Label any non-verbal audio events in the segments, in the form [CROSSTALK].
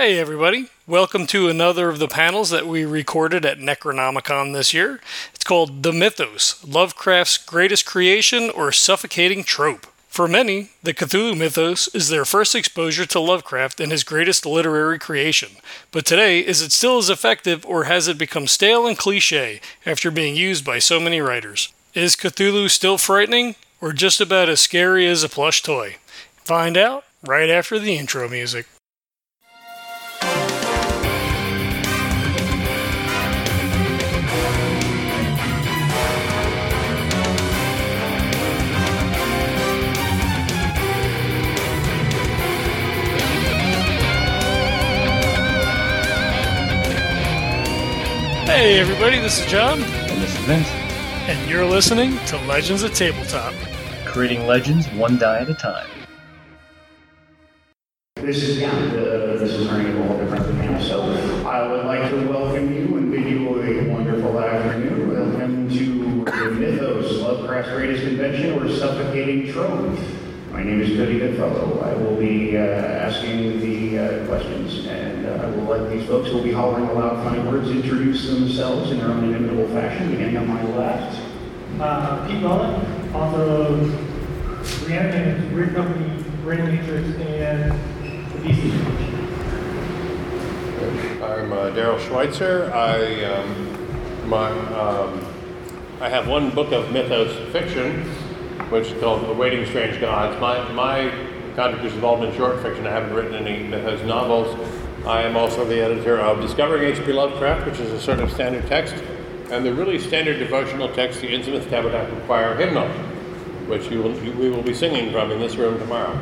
Hey, everybody. Welcome to another of the panels that we recorded at Necronomicon this year. It's called The Mythos Lovecraft's Greatest Creation or Suffocating Trope. For many, the Cthulhu mythos is their first exposure to Lovecraft and his greatest literary creation. But today, is it still as effective or has it become stale and cliche after being used by so many writers? Is Cthulhu still frightening or just about as scary as a plush toy? Find out right after the intro music. Hey, everybody, this is John, And this is Vince. and you're listening to Legends of Tabletop. Creating legends one die at a time. This is, yeah, uh, this is running a whole different panel. So I would like to welcome you and bid you a wonderful afternoon. Welcome to the Mythos, Lovecraft's Greatest Invention or Suffocating Trope. My name is Cody Goodfellow. I will be uh, asking the uh, questions, and uh, I will let these folks who will be hollering aloud funny words introduce themselves in their own inimitable fashion, beginning on my left. Uh, Pete Mullen, author of Reanimated, Weird Company, Brain Matrix, and the Beastie I'm uh, Darrell Schweitzer. I um, my um, I have one book of mythos fiction, which is called Awaiting Strange Gods. My my contributors have all been short fiction. I haven't written any mythos novels. I am also the editor of Discovering H.P. Lovecraft, which is a sort of standard text, and the really standard devotional text, the Innsmouth Tabernacle Choir hymnal, which you will, you, we will be singing from in this room tomorrow.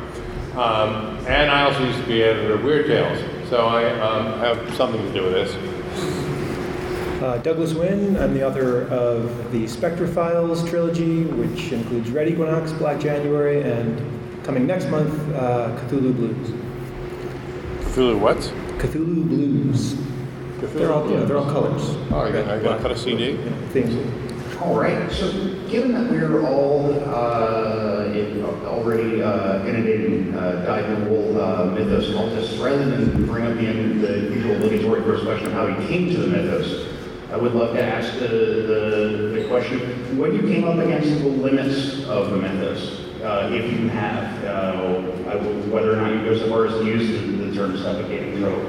Um, and I also used to be editor of Weird Tales, so I um, have something to do with this. Uh, Douglas Wynne, I'm the author of the SPECTRA Files trilogy, which includes Red Equinox, Black January, and coming next month, uh, Cthulhu Blues. Cthulhu what? Cthulhu Blues. They're all, you know, they're all colors. Oh, I gotta, I gotta cut a CD. You know, themes. All right. So, given that we're all uh, in- already uh, inundated in uh, dyed-in-the-wool uh, mythos cultists, rather than bring up the, the usual obligatory first question of how you came to the mythos, I would love to ask the, the, the question: When you came up against the limits of the mythos, uh, if you have, uh, I will- whether or not you go so far as to use the, the term suffocating trope.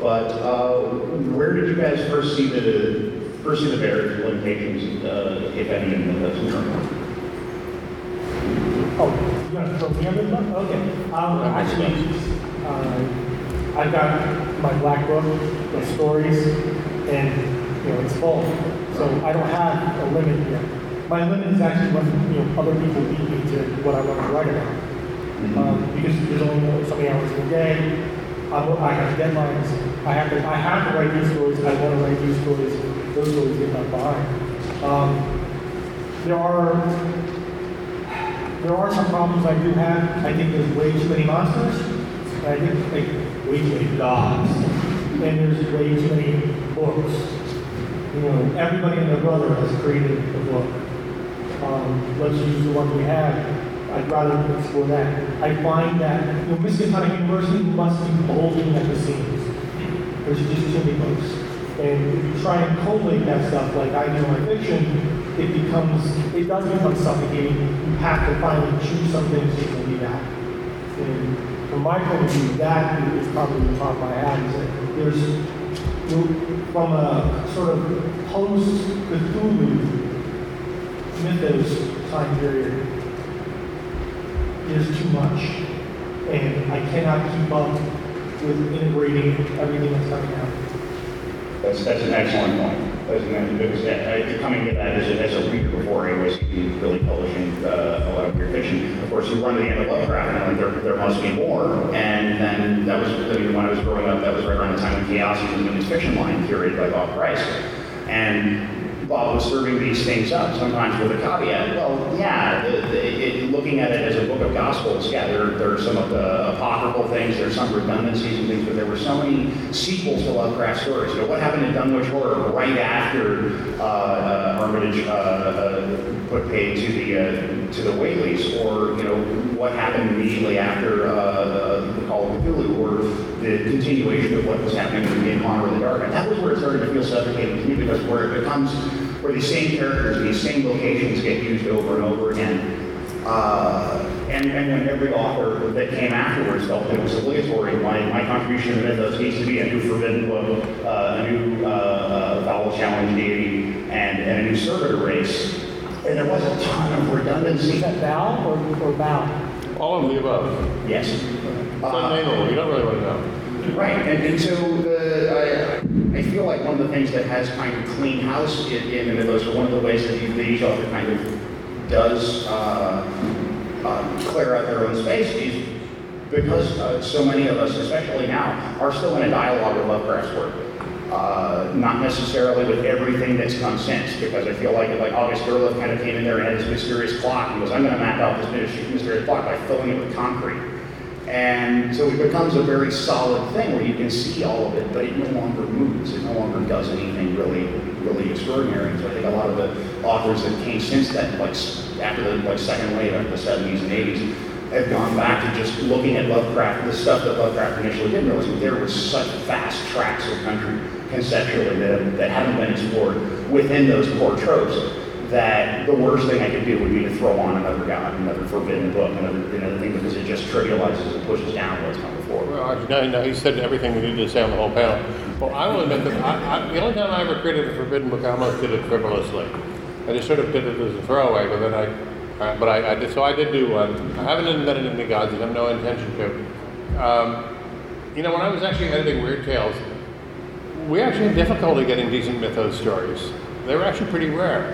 But uh, where did you guys first see the first see the barriers, limitations, uh, if any, in the term? Oh, you want to throw me under the bus? Okay. Um, actually, uh, I've got my black book of stories, and, you know, it's full. So I don't have a limit here. My limit is actually when, you know, other people beat me to what I want to write about. Um, because there's only so many hours in a day. I'm, I have deadlines. I have to, I have to write these stories. I want to write these stories. Those stories get left behind. Um, there are, there are some problems I do have. I think there's way too many monsters. I think like way too many gods. And there's way too many books. You know, everybody and their brother has created a book. Um, let's use the one we have. I'd rather explore that. I find that, you know, Miskatonic University must be bulging at the seams. There's just too many books. And if you try and collate that stuff like I do in my fiction, it becomes, it does become suffocating. You have to finally choose some things you can out. And from my point of view, that is probably the of my hat, is that there's, from a sort of post-Cthulhu mythos time period, is too much. And I cannot keep up with integrating everything that's coming out. That's, that's an excellent point. That's an because uh, coming to that as a, as a reader before I was really publishing uh, a lot of your fiction, course, you run to the end of Lovecraft and like, there, there must be more. And then that was, I mean, when I was growing up, that was right around the time when Chaosium was doing his fiction line curated by Bob Price. And Bob was serving these things up, sometimes with a caveat. Well, yeah, the, the, it, looking at it as a book of gospels, yeah, there, there are some of the apocryphal things, there's some redundancies and things, but there were so many sequels to Lovecraft stories. You know, what happened in Dunwich Horror right after uh, uh, Armitage uh, uh, put paid to the uh, to the Whateleys, or you know, what happened immediately after uh, the Call of Cthulhu or the continuation of what was happening in Haunter of the Dark. And that was where it started to feel suffocating to me because where it becomes, where these same characters these same locations get used over and over again. Uh, and, and when every author that came afterwards felt it was obligatory, my, my contribution to mythos needs to be a new forbidden book, uh, a new uh, uh, foul challenge deity, and, and a new servitor race. And there was a ton of redundancy. Is that Val or, or Val? All of the above. Yes. It's Uh, unnameable. You don't really want to know. Right, and, and so the, I, I feel like one of the things that has kind of clean house in, in the mythos, or one of the ways that the each author kind of does uh, um, clear out their own space is because uh, so many of us, especially now, are still in a dialogue with Lovecraft's work. Uh, not necessarily with everything that's come since, because I feel like like August Derleth kind of came in there and had this mysterious clock. He goes, I'm going to map out this mysterious clock by filling it with concrete. And so it becomes a very solid thing where you can see all of it, but it no longer moves. It no longer does anything really, really extraordinary. And so I think a lot of the authors that came since that, like after the like second wave, after the 70s and 80s, have gone back to just looking at Lovecraft, the stuff that Lovecraft initially did, realizing there was such vast tracts of country conceptually that, that haven't been explored within those core tropes that the worst thing I could do would be to throw on another god, another forbidden book, another, another thing, because it just trivializes and pushes down what's come before. Well, no, no, he said everything we needed to say on the whole panel. Well, I will admit that I, I, the only time I ever created a forbidden book, I almost did it frivolously. I just sort of did it as a throwaway, but then I, uh, but I, I did, so I did do one. I haven't invented any gods, and I have no intention to. Um, you know, when I was actually editing Weird Tales, we actually had difficulty getting decent mythos stories. They were actually pretty rare.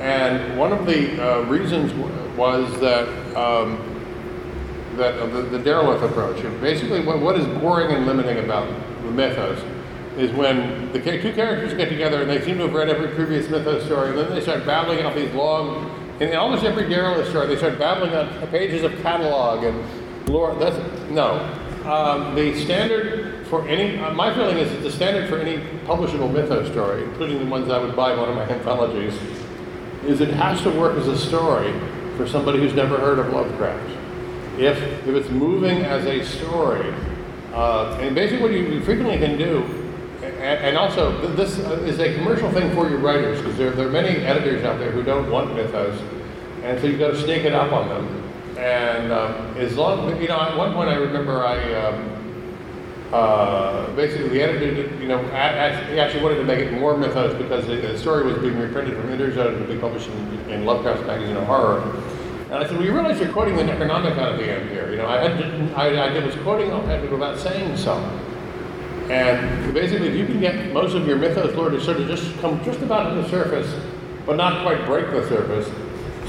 And one of the uh, reasons w- was that um, that uh, the, the Derleth approach. Basically, what, what is boring and limiting about the mythos is when the two characters get together and they seem to have read every previous mythos story, and then they start babbling out these long. In almost every Derleth story, they start babbling out pages of catalog and lore. That's no. Um, the standard for any, uh, my feeling is that the standard for any publishable mythos story, including the ones I would buy one of my [LAUGHS] anthologies, is it has to work as a story for somebody who's never heard of Lovecraft. If, if it's moving as a story, uh, and basically what you frequently can do, and, and also this uh, is a commercial thing for your writers, because there, there are many editors out there who don't want mythos, and so you've got to sneak it up on them. And um, as long, you know, at one point I remember I, um, uh, basically did, you know, actually wanted to make it more mythos because the, the story was being reprinted from Interzone to be published in, Lovecraft's Magazine of Horror. And I said, well, you realize you're quoting the Necronomicon at the end here. You know, I had to, I, I was quoting it without saying so. And basically, if you can get most of your mythos lore to sort of just come just about to the surface, but not quite break the surface,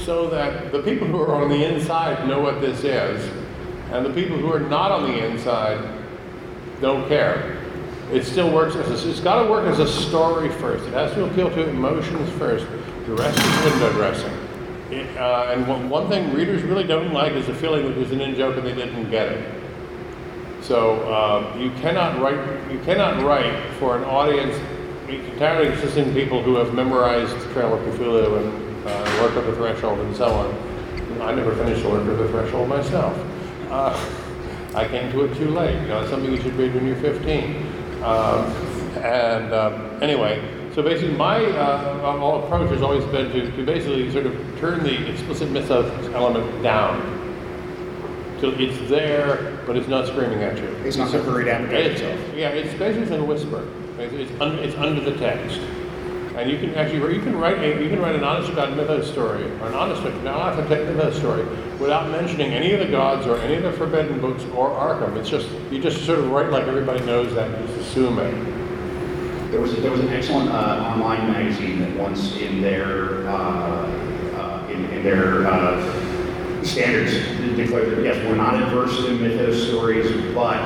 so that the people who are on the inside know what this is, and the people who are not on the inside don't care. It still works as a, it's got to work as a story first. It has to appeal to emotions first. The rest is window dressing. It, uh, and one, one thing readers really don't like is the feeling that there's an in joke and they didn't get it. So uh, you cannot write you cannot write for an audience entirely consisting of people who have memorized Trail of Cthulhu and uh, Lurker at the Threshold and so on. I never finished Lurker at the Threshold myself. Uh, I came to it too late. You know, it's something you should read when you're 15. Um, and um, anyway, so basically my uh, whole approach has always been to, to basically sort of turn the explicit mythos element down So it's there, but it's not screaming at you. It's not the hurried itself. yeah, it's basically in a whisper. It's, it's, un, it's under the text, and you can actually you can write a, you can write an honest about mythos story or an honest an authentic mythos story without mentioning any of the gods or any of the forbidden books or Arkham. It's just you just sort of write like everybody knows that, and just assume it. There was, there was an excellent uh, online magazine that once in their, uh, uh, in, in their uh, standards declared that, yes, we're not adverse to mythos stories, but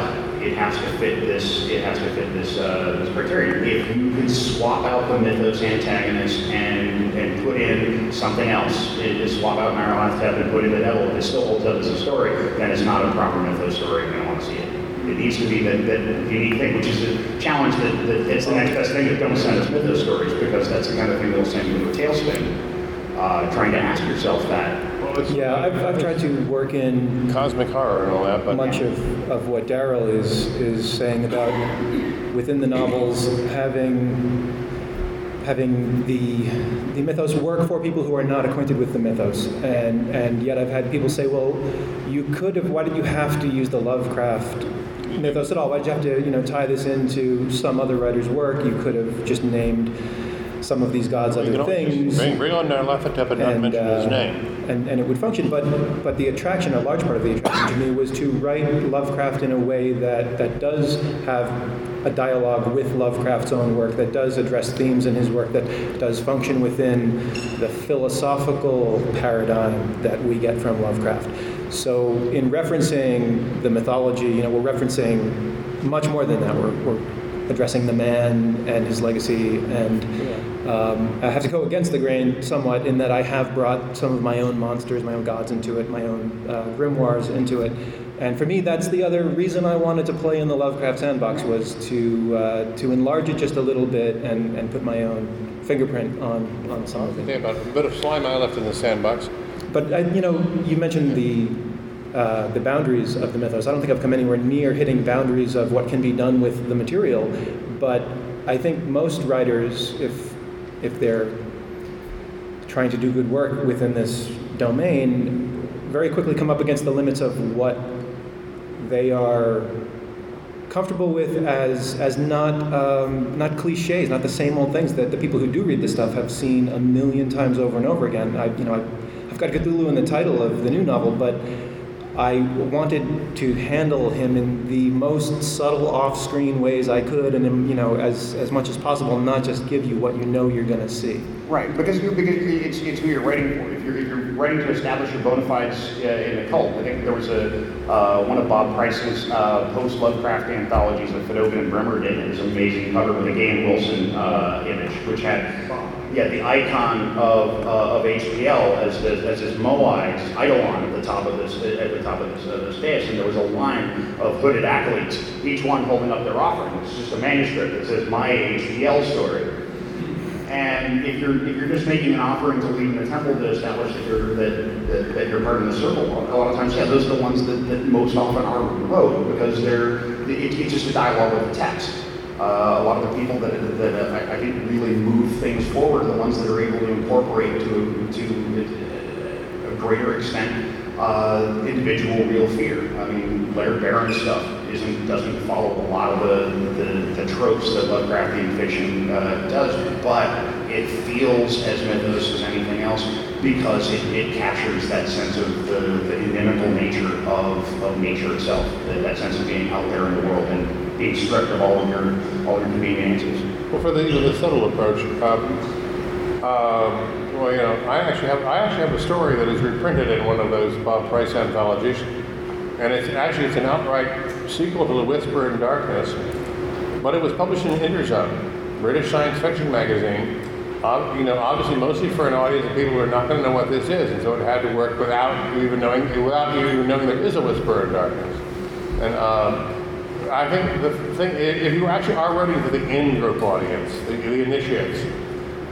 it has to fit this, it has to fit this, uh, this criterion. If you can swap out the mythos antagonist and, and put in something else, it is swap out Nyarlathotep and put in the devil, if it still holds up as a story, then it's not a proper mythos story, and I don't want to see it. It needs to be that, that unique thing, which is the challenge that, that it's the next best thing that don't send us mythos stories, because that's the kind of thing that'll send you into a tailspin. Uh, trying to ask yourself that. Well, it's Yeah, I've, I've tried to work in cosmic horror and all that, but much of, of what Darrell is is saying about within the novels having having the the mythos work for people who are not acquainted with the mythos, and and yet I've had people say, well, you could have. Why did you have to use the Lovecraft mythos at all? Why did you have to you know tie this into some other writer's work? You could have just named some of these gods you other things. bring, bring on Nyarlathotep and not and, mention his uh, name. And, and it would function, but, but the attraction, a large part of the attraction to me was to write Lovecraft in a way that, that does have a dialogue with Lovecraft's own work, that does address themes in his work, that does function within the philosophical paradigm that we get from Lovecraft. So in referencing the mythology, you know, we're referencing much more than that. We're, we're addressing the man and his legacy. And um, I have to go against the grain somewhat in that I have brought some of my own monsters, my own gods into it, my own uh, grimoires into it. And for me, that's the other reason I wanted to play in the Lovecraft sandbox was to uh, to enlarge it just a little bit and, and put my own fingerprint on, on some of it. Yeah, about a bit of slime I left in the sandbox. But I, you know, you mentioned the uh, the boundaries of the mythos. I don't think I've come anywhere near hitting boundaries of what can be done with the material, but I think most writers, if if they're trying to do good work within this domain, very quickly come up against the limits of what they are comfortable with as as not um, not cliches, not the same old things that the people who do read this stuff have seen a million times over and over again. I, you know, I've got Cthulhu in the title of the new novel, but I wanted to handle him in the most subtle off-screen ways I could, and you know, as as much as possible, not just give you what you know you're going to see. Right, because you because it's, it's who you're writing for. If you're, if you're writing to establish your bona fides uh, in the cult, I think there was a uh, one of Bob Price's uh, post Lovecraft anthologies that Fedogan and Bremer did. It was an amazing cover with a Gahan Wilson uh, image, which had yeah the icon of uh, of HPL as as, as his Moai Eidolon at the top of this at the top of this, uh, this dais, and there was a line of hooded acolytes, each one holding up their offering. It's just a manuscript that says my HPL story. And if you're if you're just making an offering to leave in the temple to establish that you're that, that, that you're part of the circle, a lot of times, yeah, those are the ones that, that most often are rogue because they're it, it's just a dialogue with the text. Uh, a lot of the people that, that I, I think really move things forward are the ones that are able to incorporate to to a greater extent uh, individual real fear. I mean, Laird Barron stuff doesn't follow a lot of the, the, the tropes that Lovecraftian fiction uh, does, but it feels as mythos as anything else because it, it captures that sense of the, the inimical nature of, of nature itself, that, that sense of being out there in the world and being stripped of all of your all your conveniences. Well, for the, the subtle approach, um, um, well, you know, I actually have I actually have a story that is reprinted in one of those Bob Price anthologies, and it's actually it's an outright sequel to The Whisper in Darkness, but it was published in Interzone, British science fiction magazine. You know, obviously mostly for an audience of people who are not going to know what this is, and so it had to work without even knowing without even knowing there is a Whisper in Darkness. And um, I think the thing, if you actually are writing for the in group audience, the, the initiates,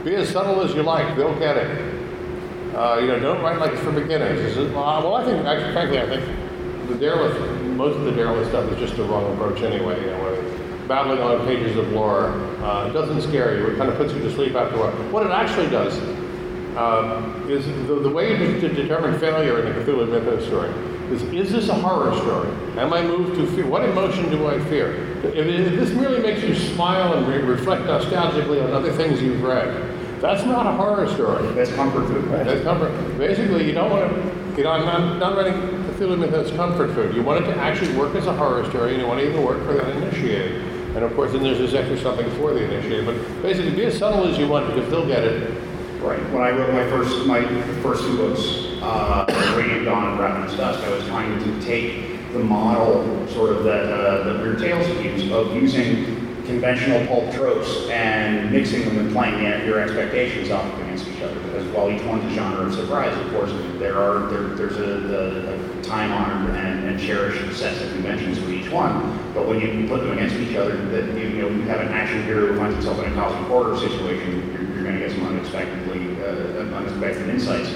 be as subtle as you like, they'll get it. Uh, you know, don't write like it's for beginners. Uh, well, I think, actually, frankly, I think the Derleth, most of the Derleth stuff is just the wrong approach anyway. You know, battling on pages of lore uh, doesn't scare you. It kind of puts you to sleep after a while. What it actually does um, is the, the way to determine failure in the Cthulhu mythos story is, is this a horror story? Am I moved to fear? What emotion do I fear? If, if this merely makes you smile and re- reflect nostalgically on other things you've read, that's not a horror story. That's comfort food. That's comfort. Basically, you don't want to, you know, I'm not, not writing Cthulhu mythos comfort food. You want it to actually work as a horror story, and you want it to even work for that initiated. And of course, then there's this extra something for the initiated. But basically, be as subtle as you want because they'll get it. Right. When I wrote my first my first two books, uh, And Ravenous Dusk, I was trying to take the model, sort of that uh, Weird Tales use of using conventional pulp tropes and mixing them and playing your expectations off against each other. Because while each one's a genre of surprise, of course, there are there, there's a, a, a time-honored and, and cherished sets of conventions for each one. But when you put them against each other, that you, you know you have an action hero who finds himself in a cosmic horror situation, you're, you're going to get some unexpectedly uh, unexpected insights.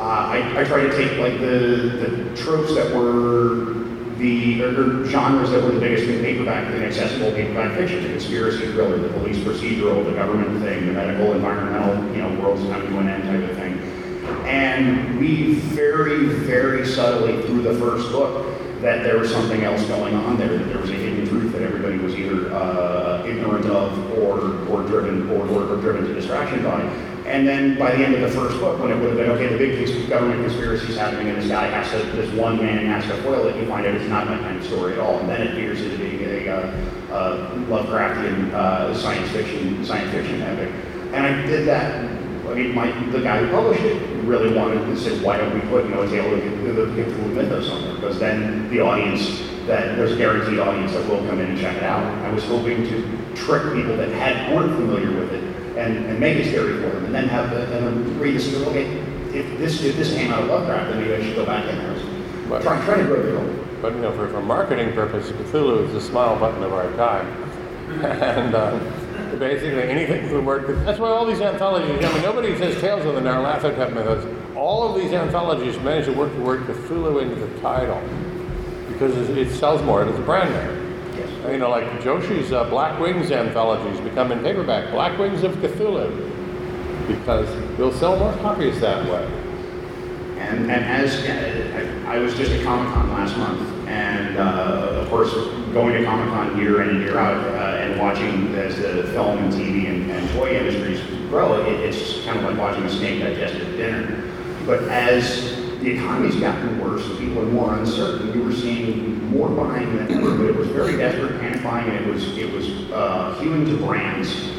Uh, I, I try to take like the, the tropes that were the or, or genres that were the biggest in paperback, the accessible paperback fiction, the conspiracy thriller, the police procedural, the government thing, the medical, environmental, you know, world's coming to an end type of thing. And we very, very subtly through the first book that there was something else going on there, that there was a hidden truth that everybody was either uh, ignorant of or, or driven or, or driven to distraction by. And then by the end of the first book, when it would have been, okay, the big cons- government conspiracy is happening and this guy has to, this one man has to foil it, you find out it's not that kind of story at all. And then it veers into being a uh, uh, Lovecraftian uh, science fiction, science fiction epic. And I did that, I mean, my, the guy who published it really wanted to say, why don't we put, a tale of the, the Cthulhu mythos on there? Because then the audience, that there's a guaranteed audience that will come in and check it out. I was hoping to trick people that had, weren't familiar with it and, and make a scary for them, and then have the, and then read this okay, if this, if this came out of Lovecraft, then maybe I should go back in there. Right. Trying, trying to grow the world. But you know, for, for marketing purposes, Cthulhu is the smile button of our time. [LAUGHS] and uh, basically anything with work. that's why all these anthologies, I mean, nobody says Tales of the Nyarlathotep mythos. All of these anthologies manage to work the word Cthulhu into the title because it, it sells more. It's a brand name. You know, like Joshi's uh, Black Wings anthologies become in paperback Black Wings of Cthulhu because they'll sell more copies that way. And, and as I, I was just at Comic Con last month, and uh, of course, going to Comic Con year in and year out, uh, and watching as the film and TV and, and toy industries grow, it, it's kind of like watching a snake digest its dinner. But as the economy's gotten worse, people are more uncertain, we were seeing more buying than ever, but it was very desperate panic buying, and it was it was uh, hewing to brands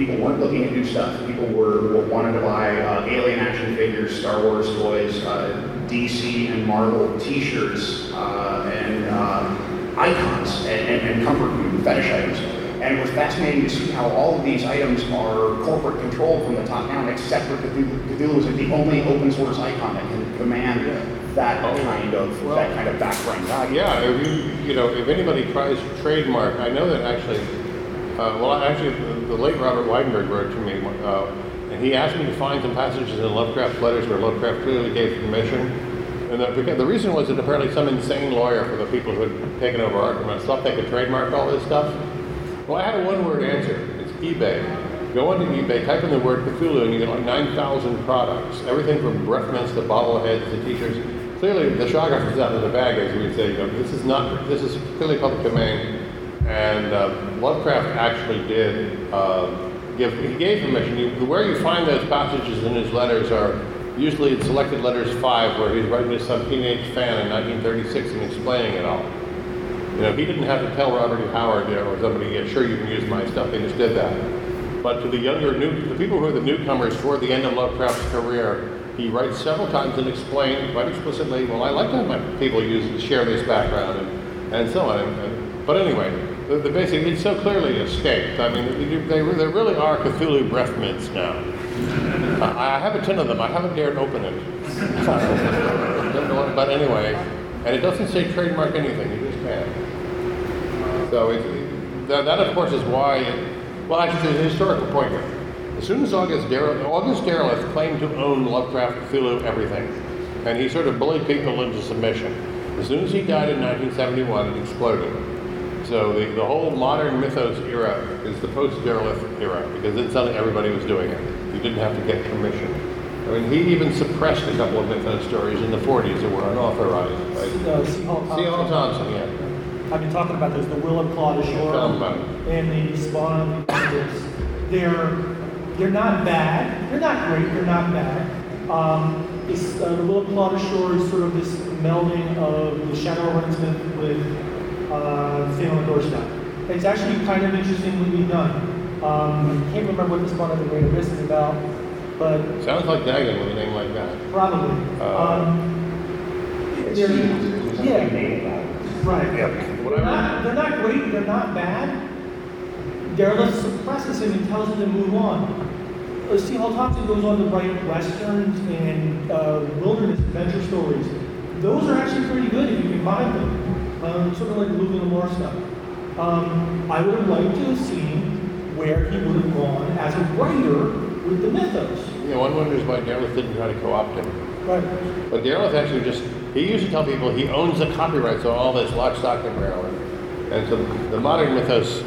people weren't looking at new stuff. People were, were wanted to buy uh, Alien action figures, Star Wars toys, uh, DC and Marvel T-shirts, uh, and uh, icons, and, and, and comfort food, fetish items. And it was fascinating to see how all of these items are corporate controlled from the top down, except for Cthulhu. Cthulhu is the only open source icon that can command that kind of Well, that kind of background value. Yeah, if you, you know, if anybody tries to trademark, I know that actually, uh, well, actually, the, the late Robert Weinberg wrote to me, uh, and he asked me to find some passages in Lovecraft letters where Lovecraft clearly gave permission. And the, because the reason was that apparently some insane lawyer for the people who had taken over Arkham thought they could trademark all this stuff. Well, I had a one-word answer. It's eBay. Go onto eBay, type in the word Cthulhu, and you get like 9,000 products. Everything from breath mints to bobbleheads to t-shirts. Clearly, the Shoggoth is out of the bag, as we would say. You know, this is not. This is clearly public domain. And uh, Lovecraft actually did uh, give. He gave permission. You, where you find those passages in his letters are usually in selected letters five, where he's writing to some teenage fan in 1936 and explaining it all. You know, he didn't have to tell Robert E. Howard you know, or somebody, yeah, sure, you can use my stuff. They just did that. But to the younger, new, the people who are the newcomers toward the end of Lovecraft's career, he writes several times and explains quite explicitly, well, I like to have my people use share this background and, and so on. And, but anyway, the, the basic, it's so clearly escaped. I mean, they, they really are Cthulhu breath mints now. [LAUGHS] I have a tin of them. I haven't dared open it. [LAUGHS] but anyway, and it doesn't say trademark anything. You just can't. So it, that, that, of course, is why. Well, actually, there's a historical point here. As soon as August Derleth, August Derleth claimed to own Lovecraft, Cthulhu, everything, and he sort of bullied people into submission. As soon as he died in 1971, it exploded. So the, the whole modern mythos era is the post-Derleth era because then suddenly everybody was doing it. You didn't have to get permission. I mean, he even suppressed a couple of mythos stories in the 40s that were unauthorized. Right? Uh, C. Hall C. Hall Thompson. Thompson, yeah. I've been talking about this, the Willem Claw Tell 'em about Ashore it. and the Spawn Bandits. They're, they're not bad, they're not great, they're not bad. Um, it's, uh, the Will of Claude Ashur is sort of this melding of the Shadow Huntsman with, uh, Thing on the Doorstep. It's actually kind of interestingly done. Um, I can't remember what the Spawn of the Great Abyss is about, but Sounds like Dagon with a name like that. probably. Uh, Um, yeah, right. What They're not, they're not great, they're not bad. Derleth suppresses him and tells him to move on. Uh, C. Hall Thompson goes on to write westerns and uh, wilderness adventure stories. Those are actually pretty good if you can find them. Um, sort of like Louis L'Amour stuff. Um, I would have liked to have seen where he would have gone as a writer with the mythos. You know, one wonders why Derleth didn't try to co-opt him. Right. But Derleth actually just, he used to tell people he owns the copyrights on all this lock, stock, and barrel. And so the modern mythos,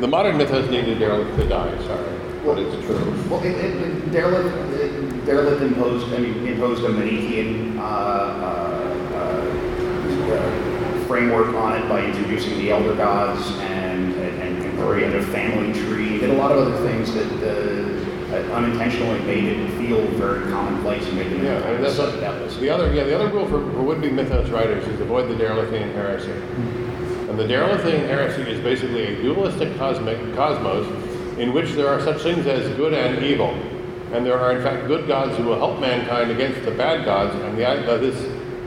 the modern mythos needed Derleth to die, sorry, but it's true. Well, it, it, it, Derleth, it- Derleth imposed, I mean, imposed a Manichean uh, uh, uh, framework on it by introducing the elder gods and, and, and created a family tree. Did a lot of other things that, that unintentionally made it feel very commonplace and made it Yeah, and that's what, that was. the other, yeah, the other rule for, for would-be mythos writers is avoid the Derlethian heresy. And the Derlethian heresy is basically a dualistic cosmic cosmos in which there are such things as good and evil. And there are in fact good gods who will help mankind against the bad gods. And the, uh, this,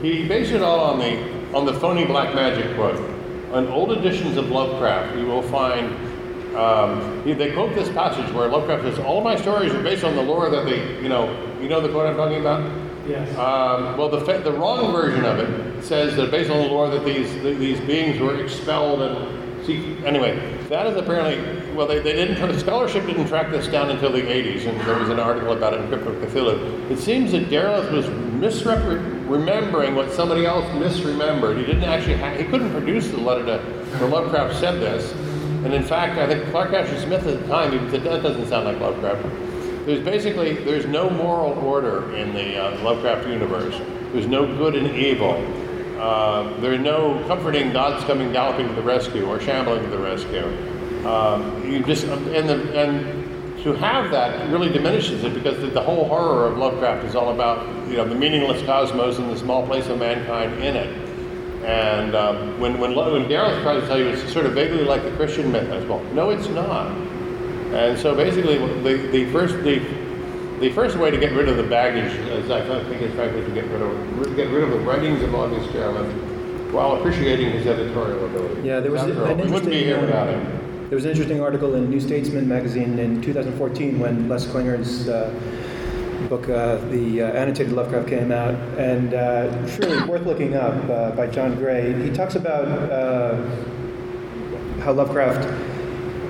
he based it all on the on the phony black magic quote. On old editions of Lovecraft, you will find um, they quote this passage where Lovecraft says, "All my stories are based on the lore that they, you know, you know the quote I'm talking about." Yes. Um, well, the, fa- the wrong version of it says that based on the lore that these th- these beings were expelled and see. Anyway, that is apparently well, they, they didn't. The scholarship didn't track this down until the 80s, and there was an article about it in Crypt of Cthulhu. It seems that Derleth was misremembering what somebody else misremembered. He didn't actually. Ha- he couldn't produce the letter to where Lovecraft said this. And in fact, I think Clark Ashton Smith at the time even said that doesn't sound like Lovecraft. There's basically there's no moral order in the uh, Lovecraft universe. There's no good and evil. Uh, there's no comforting gods coming galloping to the rescue or shambling to the rescue. Um, you just and the, and to have that really diminishes it because the, the whole horror of Lovecraft is all about you know the meaningless cosmos and the small place of mankind in it. And um, when when when Gareth tries to tell you it's sort of vaguely like the Christian myth as well, no, it's not. And so basically, the, the first the, the first way to get rid of the baggage, as I think is frankly to get rid of get rid of the writings of August Derleth while appreciating his editorial ability. Yeah, there was After all, an we wouldn't be here interesting, without him. There was an interesting article in New Statesman magazine in 2014 when Les Klinger's uh, book, uh, The uh, Annotated Lovecraft, came out, and uh, really worth looking up uh, by John Gray. He talks about uh, how Lovecraft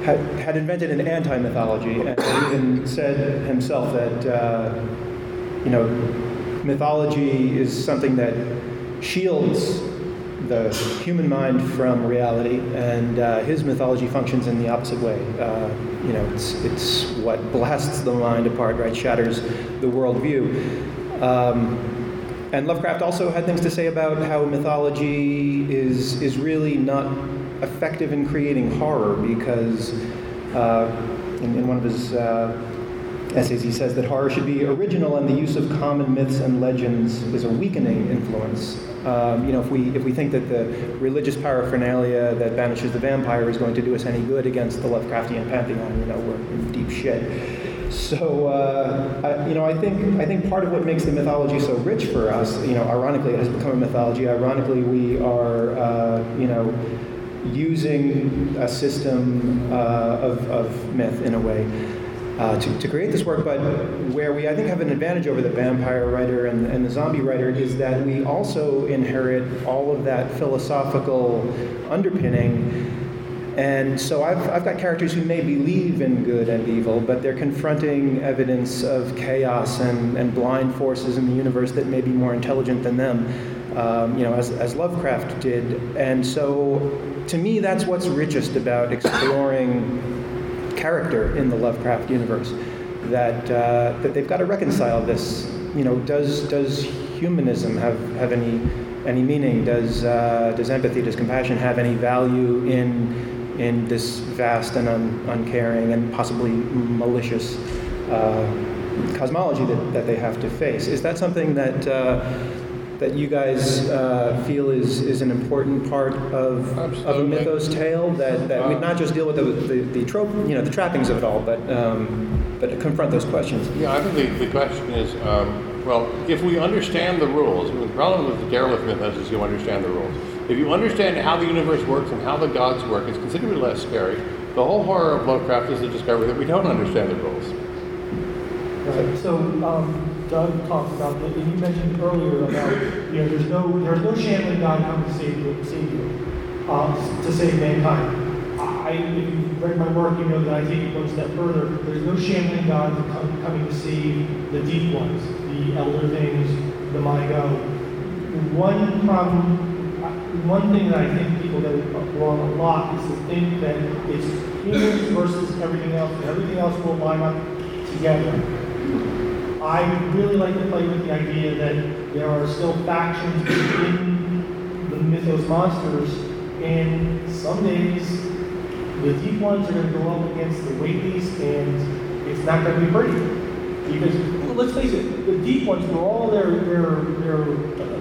had, had invented an anti mythology and even said himself that, uh, you know, mythology is something that shields the human mind from reality, and uh, his mythology functions in the opposite way. Uh, you know, it's, it's what blasts the mind apart, right? Shatters the worldview. Um, and Lovecraft also had things to say about how mythology is, is really not effective in creating horror because uh, in, in one of his uh, essays he says that horror should be original and the use of common myths and legends is a weakening influence. Um, you know, if we, if we think that the religious paraphernalia that banishes the vampire is going to do us any good against the Lovecraftian pantheon, you know, we're in deep shit. So, uh, I, you know, I think I think part of what makes the mythology so rich for us, you know, ironically, it has become a mythology. Ironically, we are, uh, you know, using a system uh, of, of myth in a way uh, to, to create this work. But where we, I think, have an advantage over the vampire writer and, and the zombie writer is that we also inherit all of that philosophical underpinning. And so I've, I've got characters who may believe in good and evil, but they're confronting evidence of chaos and, and blind forces in the universe that may be more intelligent than them, um, you know, as, as Lovecraft did. And so to me, that's what's richest about exploring character in the Lovecraft universe. That, uh, that they've got to reconcile this. You know, does, does humanism have, have any, any meaning? Does, uh, does empathy, does compassion have any value in, in this vast and un, uncaring and possibly malicious uh, cosmology that, that they have to face? Is that something that, uh, that you guys uh, feel is, is an important part of, of a mythos tale? That, that we not just deal with the, the, the trope, you know, the trappings of it all, but, um, but confront those questions. Yeah, I think the, the question is, um, well, if we understand the rules, the problem with the Derleth mythos is you understand the rules. If you understand how the universe works and how the gods work, it's considerably less scary. The whole horror of Lovecraft is the discovery that we don't understand the rules. Right. So um, Doug talked about that, and you mentioned earlier about you know there's no there's no shambling God coming to save you, save you, uh, to save mankind. I, if you've read my work, you know that I take it one step further. There's no shambling God come, coming to save the deep ones, the elder things, the Mondo. One problem, one thing that I think people get wrong a lot is to think that it's humans versus everything else, and everything else will line up together. I really like to play with the idea that there are still factions within the mythos monsters, and some days the deep ones are going to go up against the weighties, and it's not going to be pretty. Because let's face it, the deep ones, for all their their their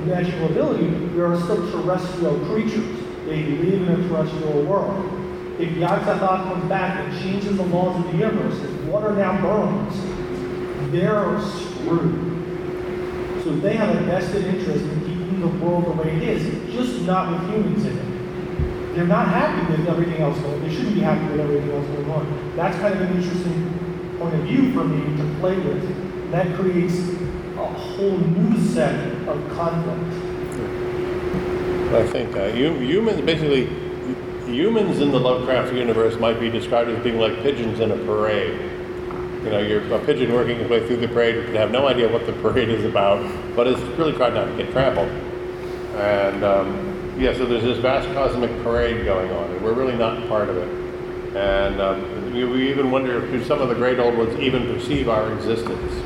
magical ability, they are still terrestrial creatures. They live in a terrestrial world. If Yog-Sothoth comes back and changes the laws of the universe, if water now burns, they're screwed. So they have a vested interest in keeping the world the way it is, just not with humans in it. They're not happy with everything else going. On. They shouldn't be happy with everything else going on. That's kind of an interesting point of view for me to play with. That creates a whole new set of conflict. I think uh, hum- humans, basically, humans in the Lovecraft universe might be described as being like pigeons in a parade. You know, you're a pigeon working its way through the parade, you can have no idea what the [LAUGHS] parade is about, but it's really trying not to get trampled. And um, yeah, so there's this vast cosmic parade going on, and we're really not part of it. And um, we even wonder if some of the great old ones even perceive our existence.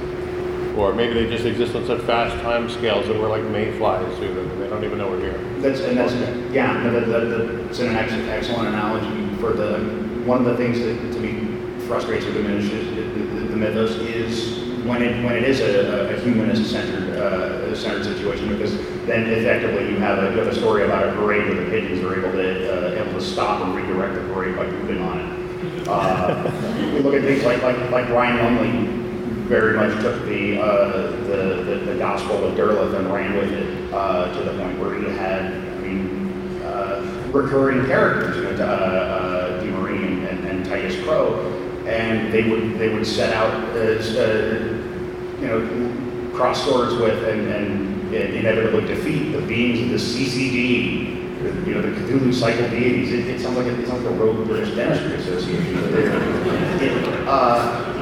Or maybe they just exist on such fast time scales that we're like mayflies to them, and they don't even know we're here. That's, and that's, yeah, it's an ex- excellent analogy for the, one of the things that to me frustrates or diminishes the, the, the mythos is when it, when it is a, a humanist centered, uh, centered situation, because then effectively you have a, you have a story about a parade where the pigeons are able to, uh, able to stop and redirect the parade by pooping on it. Uh, [LAUGHS] we look at things like, like, like Brian Lumley very much took the, uh, the, the, the gospel of Derleth and ran with it uh, to the point where he had, I mean, uh, recurring characters, you know, uh, uh, de Marigny and, and Titus Crow, and they would they would set out as uh, you know cross swords with and, and inevitably defeat the beings of the CCD. You know the Cthulhu cycle deities. It, it sounds like a, it sounds like a rogue British dentistry association. They're- [LAUGHS] it, uh,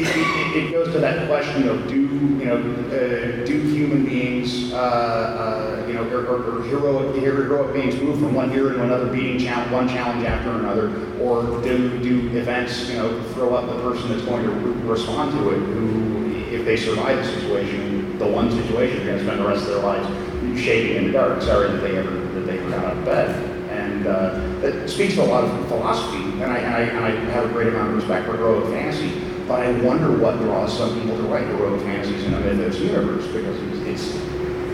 it, it, it goes to that question of do you know uh, do human beings uh, uh, you know or, or, or heroic heroic beings move from one hero to another beating challenge, one challenge after another? Or do do events you know throw up the person that's going to re- respond to it who if they survive the situation the one situation they're going to spend the rest of their lives shaking in the dark sorry that they ever that they ever got out of bed. And uh, that speaks to a lot of philosophy and I, and I, and I have a great amount of respect for heroic fantasy but I wonder what draws some people to write heroic fantasies in a mythos universe because it's, it's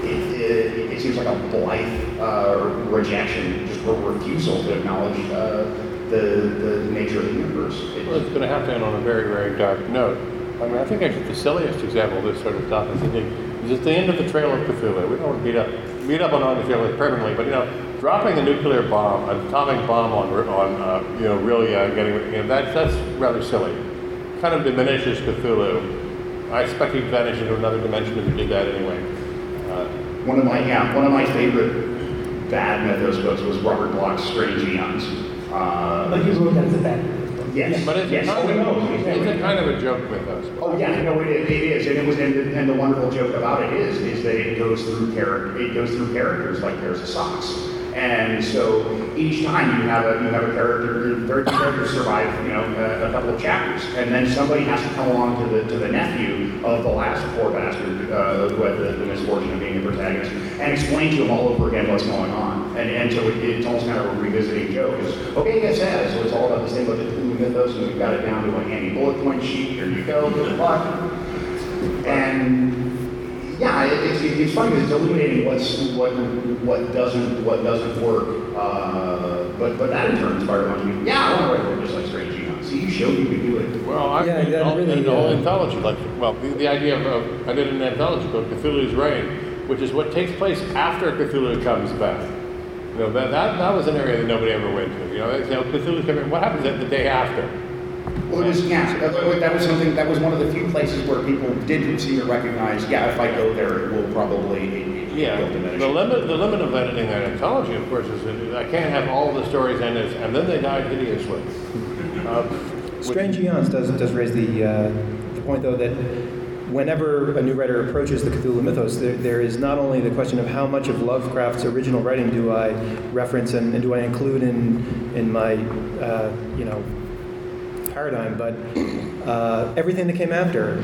it, it, it seems like a blithe uh, rejection, just a refusal to acknowledge uh, the the nature of the universe. It- Well, it's going to have to end on a very, very dark note. I mean, I think actually the silliest example of this sort of stuff is, the, at the end of the Trail of Cthulhu. We don't want to beat up, beat up on Armadillo permanently, but you know, dropping a nuclear bomb, an atomic bomb on, on uh, you know, really uh, getting, you know, that's, that's rather silly. Kind of diminishes Cthulhu. I expect he'd vanish into another dimension if he did that anyway. Uh, One of my yeah, one of my favorite bad mythos books was Robert Bloch's Strange Eons. Uh, But you wrote that as a bad. yes, but it's, yes. kind Oh, of, no, it's a kind of a joke mythos. Oh yeah, no, it, it is, and it was, and, and the wonderful joke about it is, is that it goes through character, it goes through characters like pairs of socks, and so each time you have a you have a character, very few characters survive, you know, a, a couple of chapters, and then somebody has to come along to the to the nephew of the last poor bastard uh, who had the, the misfortune of being the protagonist, and explain to him all over again what's going on, and and so it, it's almost kind of a revisiting joke. It's, okay, yes, yeah, so it's all about this thing the mythos, and we've got it down to a handy bullet point sheet. Here you go, good luck. And yeah, it, it's, it's funny because it's illuminating what's what what doesn't what doesn't work. Uh, but but that in turn inspired a bunch of people. Yeah, I want to write a just like Strange Eon. See, you showed me you could do it. Well, I Yeah, read that all, really, and the whole uh, anthology, like, well, the, the idea of, of, I did an anthology called Cthulhu's Reign, which is what takes place after Cthulhu comes back. You know, that, that, that was an area that nobody ever went to. You know, you know Cthulhu's coming, what happens at the day after? Well, it was yeah. That, that was something. That was one of the few places where people didn't seem to recognize. Yeah, if I go there, it will probably it, it, Yeah, it'll diminish. the limit, the limit of editing that anthology, of course, is that I can't have all the stories end as, and then they die hideously. [LAUGHS] Uh, Strange Eons does, does raise the, uh, the point, though, that whenever a new writer approaches the Cthulhu mythos, there, there is not only the question of how much of Lovecraft's original writing do I reference and, and do I include in in my uh, you know paradigm, but uh, everything that came after,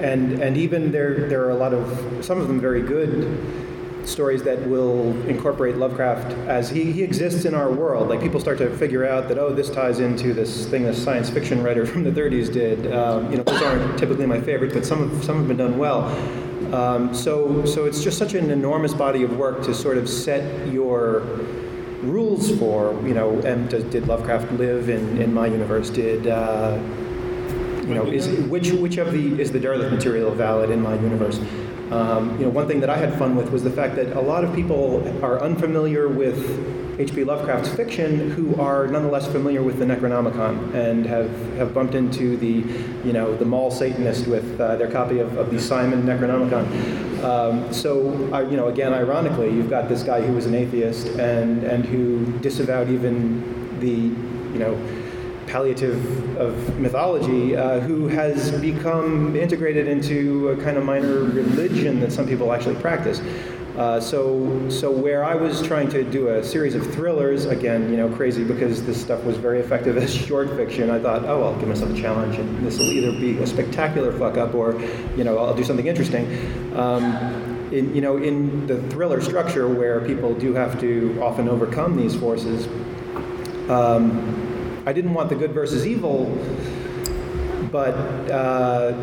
and and even there there are a lot of some of them very good stories that will incorporate Lovecraft as he, he exists in our world. Like people start to figure out that oh, this ties into this thing this science fiction writer [LAUGHS] from the 30s did. Um, you know, those aren't typically my favorite, but some some have been done well. Um, so so it's just such an enormous body of work to sort of set your rules for. You know, and does, did Lovecraft live in, in my universe? Did uh, you know, is which which of the is the Derleth material valid in my universe? Um, you know, one thing that I had fun with was the fact that a lot of people are unfamiliar with H.P. Lovecraft's fiction who are nonetheless familiar with the Necronomicon and have, have bumped into the, you know, the mall Satanist with uh, their copy of, of the Simon Necronomicon. Um, so, you know, again, ironically, you've got this guy who was an atheist and, and who disavowed even the, you know, palliative of mythology, uh, who has become integrated into a kind of minor religion that some people actually practice. Uh, so, so where I was trying to do a series of thrillers, again, you know, crazy because this stuff was very effective as [LAUGHS] short fiction. I thought, oh, I'll give myself a challenge, and this will either be a spectacular fuck up or, you know, I'll do something interesting. Um, in, you know, in the thriller structure where people do have to often overcome these forces, um, I didn't want the good versus evil, but uh,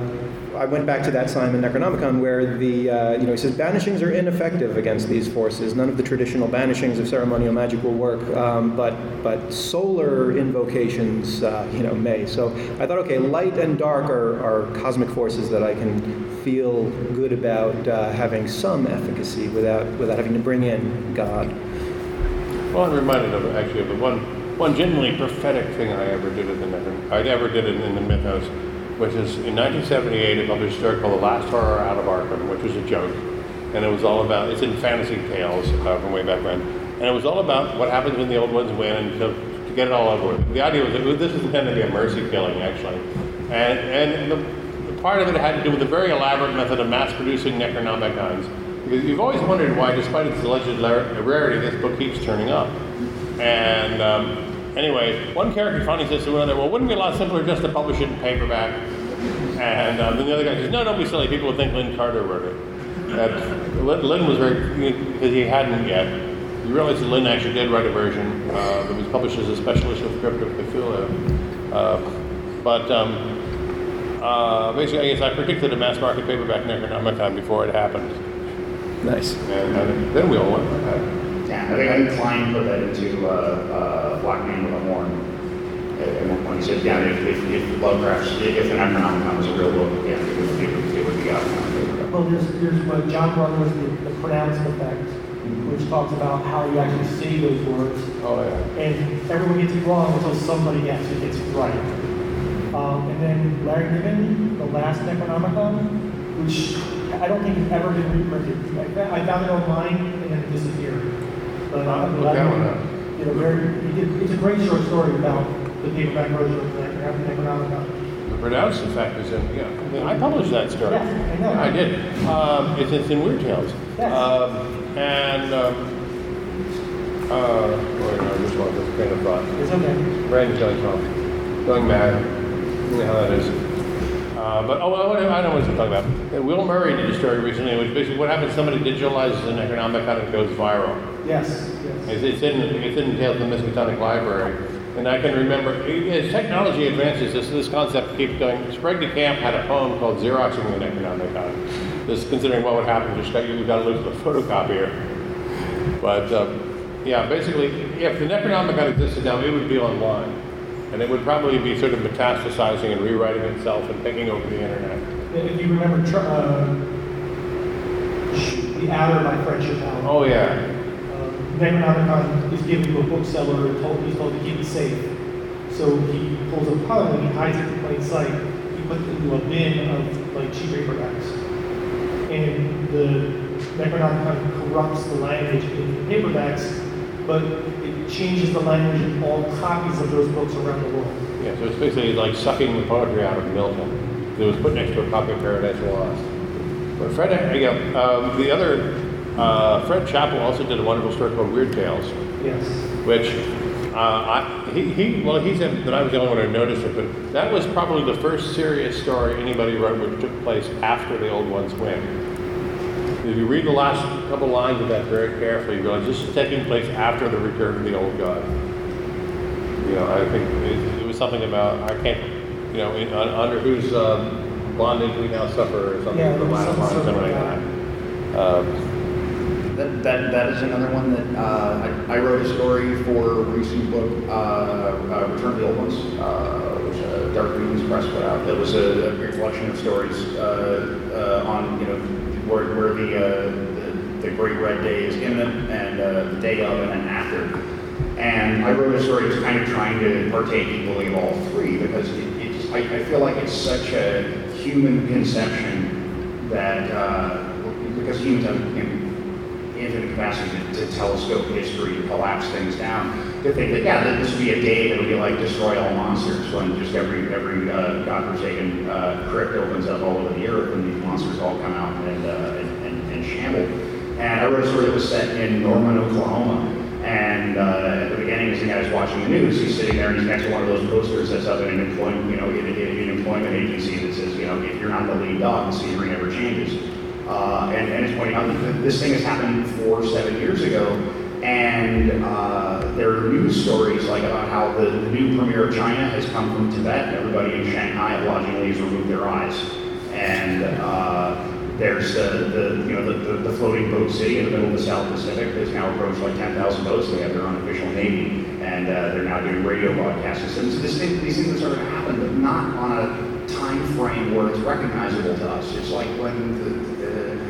I went back to that Simon Necronomicon where the, uh, you know, he says banishings are ineffective against these forces. None of the traditional banishings of ceremonial magic will work, um, but, but solar invocations, uh, you know, may. So I thought, okay, light and dark are, are cosmic forces that I can feel good about uh, having some efficacy without, without having to bring in God. Well, I'm reminded of actually of the one one genuinely prophetic thing I ever did in the I ever did it in the mythos, which is in 1978 I published a story called The Last Horror Out of Arkham, which was a joke, and it was all about it's in Fantasy Tales uh, from way back when, and it was all about what happens when the old ones win and to, to get it all over with. The idea was that this is intended to be a mercy killing actually, and and the, the part of it had to do with a very elaborate method of mass producing Necronomicons. Because you've always wondered why, despite its alleged rarity, this book keeps turning up. And um, Anyway, one character finally says to another, well, wouldn't it be a lot simpler just to publish it in paperback? And um, then the other guy says, no, don't be silly. People would think Lin Carter wrote it. That, Lin was very, because he hadn't yet. You realize that Lin actually did write a version uh, that was published as a special issue of Crypt of Cthulhu. Uh, but um, uh, basically, I guess I predicted a mass market paperback Necronomicon before it happened. Nice. And, and then we all went with that. Yeah, I think I think Klein put that into uh, uh, Black Man with a Horn at, one point. He said, yeah, if, if, if Lovecraft's, if an Necronomicon was a real book, yeah, it would, it would, it would be out. Well, there's, there's what John was the, the pronounced effect, which talks about how you actually say those words. Oh, yeah. And everyone gets it wrong until somebody actually gets it right. Um, and then Larry Niven, the last Necronomicon, which I don't think has ever been reprinted. I found it online and then it disappeared. But that up. you know, very, it's a great short story about the paperback version of the Necronomicon. The pronounced effect is in, yeah. I, I published that story. Yes, I know. I did. Um, it's, it's in Weird Tales. Yes. Um, and, um, uh, no, I just lost this train of thought. It's okay. Brain's going off. Going mad. You know how that is. Uh, but, oh, I don't know what I'm talking about. Uh, Will Murray did a story recently, which basically what happens, somebody digitalizes an Necronomicon and it goes viral. Yes, yes. It's, it's in it's in Tales of the Miskatonic Library, and I can remember as technology advances, this this concept keeps going. Sprague de Camp had a poem called "Xeroxing the Necronomicon." Just considering what would happen, just got you got to lose the photocopier. But uh, yeah, basically, if the Necronomicon existed now, it would be online, and it would probably be sort of metastasizing and rewriting itself and taking over the internet. If you remember, tr- uh, The Adder by Fred Chappell. Oh yeah, Necronomicon is given to a bookseller and told, he's told to keep it safe. So he pulls a pun and he hides it in plain sight. He puts it into a bin of like cheap paperbacks. And the Necronomicon corrupts the language in the paperbacks, but changes the language in all copies of those books around the world. yeah. So it's basically like sucking the poetry out of Milton. It was put next to a copy of Paradise Lost. But Fred, yeah, um, the other, uh, Fred Chappell also did a wonderful story called Weird Tales, Yes. which uh, I, he, he, well, he said that I was the only one who noticed it, but that was probably the first serious story anybody wrote which took place after the old ones went. If you read the last couple lines of that very carefully, you realize this is taking place after the return of the old god. You know, I think it, it was something about, I can't, you know, in, un, under whose um, bondage we now suffer or something, Yeah, the there was last line, something something like like that. Um, That, that, that is another one that uh, I, I wrote a story for a recent book, uh, uh, Return of the Old Ones, uh, which uh, Dark Regions Press put out. That was a, a great collection of stories uh, uh, on you know where, where the, uh, the the Great Red Day is imminent and uh, the day of and then after. And I wrote a story just kind of trying to partake equally of all three because it, it's, I, I feel like it's such a human conception that uh, because humans have you know, infinite capacity to, to telescope history and collapse things down. To think that yeah, this would be a day that would be like destroy all monsters when just every every uh, godforsaken uh, crypt opens up all over the earth and these monsters all come out and uh, and, and, and shamble. And I wrote a story that was set in Norman, Oklahoma. And uh, at the beginning, as the guy's watching the news, he's sitting there and he's next to one of those posters that's up in an employment, you know, in, in an employment agency that says, you know, if you're not the lead dog, the scenery never changes. Uh, and, and it's pointing out that this thing has happened four, seven years ago, and uh, there are news stories like about how the, the new premier of China has come from Tibet, and everybody in Shanghai lodgingly has removed their eyes. And uh, there's the, the you know the, the, the floating boat city in the middle of the South Pacific that's now approached like 10,000 boats. They have their own official navy, and uh, they're now doing radio broadcasts. And So this, thing, these things are starting to happen, but not on a time frame where it's recognizable to us. It's like when the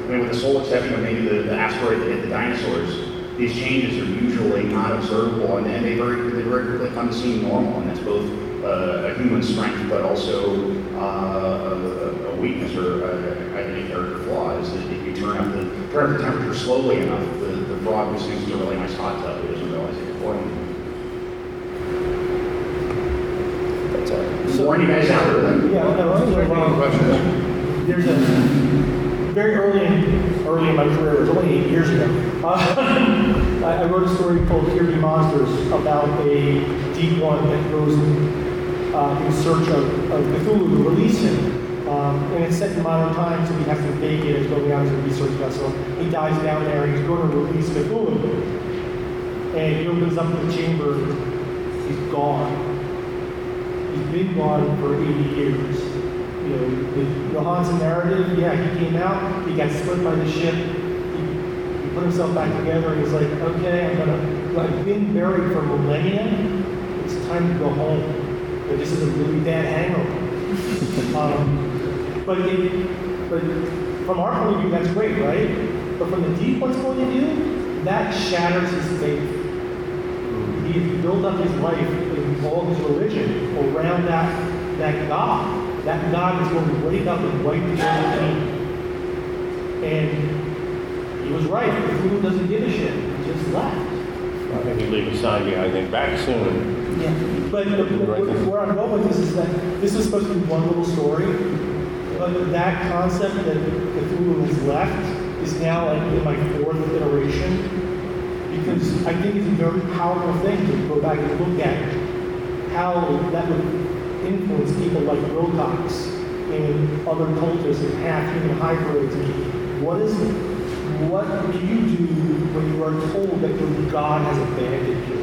I mean, with the sole exception of maybe the, the asteroid that hit the dinosaurs, these changes are usually not observable, and, and they very they very quickly come to seem normal, and that's both uh, a human strength, but also uh, a, a weakness or a, a character flaw. Is that if you turn up the turn up the temperature slowly enough, the, the frog just thinks it's a really nice hot tub. It doesn't realize it's boiling. But, uh, warn you guys out there. Yeah, no, so, um, questions? there's a very early, early in my career, it was only eight years ago. Uh, [LAUGHS] I, wrote a story called Here Be Monsters about a deep one that goes uh, in search of, of Cthulhu to release him. Um, and it's set in modern times, so he has to vacate it, as going out as a research vessel. He dies down there, he's going to release Cthulhu. And he opens up the chamber, he's gone. He's been gone for 80 years. You know, the Johansen narrative, yeah, he came out, he got split by the ship, he, he put himself back together, and he's like, okay, I'm gonna, I've been buried for millennia, it's time to go home. But this is a really bad hangover. [LAUGHS] um, but it, but from our point of view, that's great, right? But from the deep one's point of view, that shatters his faith. He built up his life and all his religion around that, that God. That God is going to wake up and wipe the earth clean. And he was right. Cthulhu doesn't give a shit. He just left. I think you leave a sign behind, I think, back soon. Yeah. But the, the, where I'm going with this is that this is supposed to be one little story, but that concept that Cthulhu has left is now like in my fourth iteration because I think it's a very powerful thing to go back and look at how that would influence people like Wilcox and other cultists and half-human hybrids. And what is what do you do when you are told that your God has abandoned you?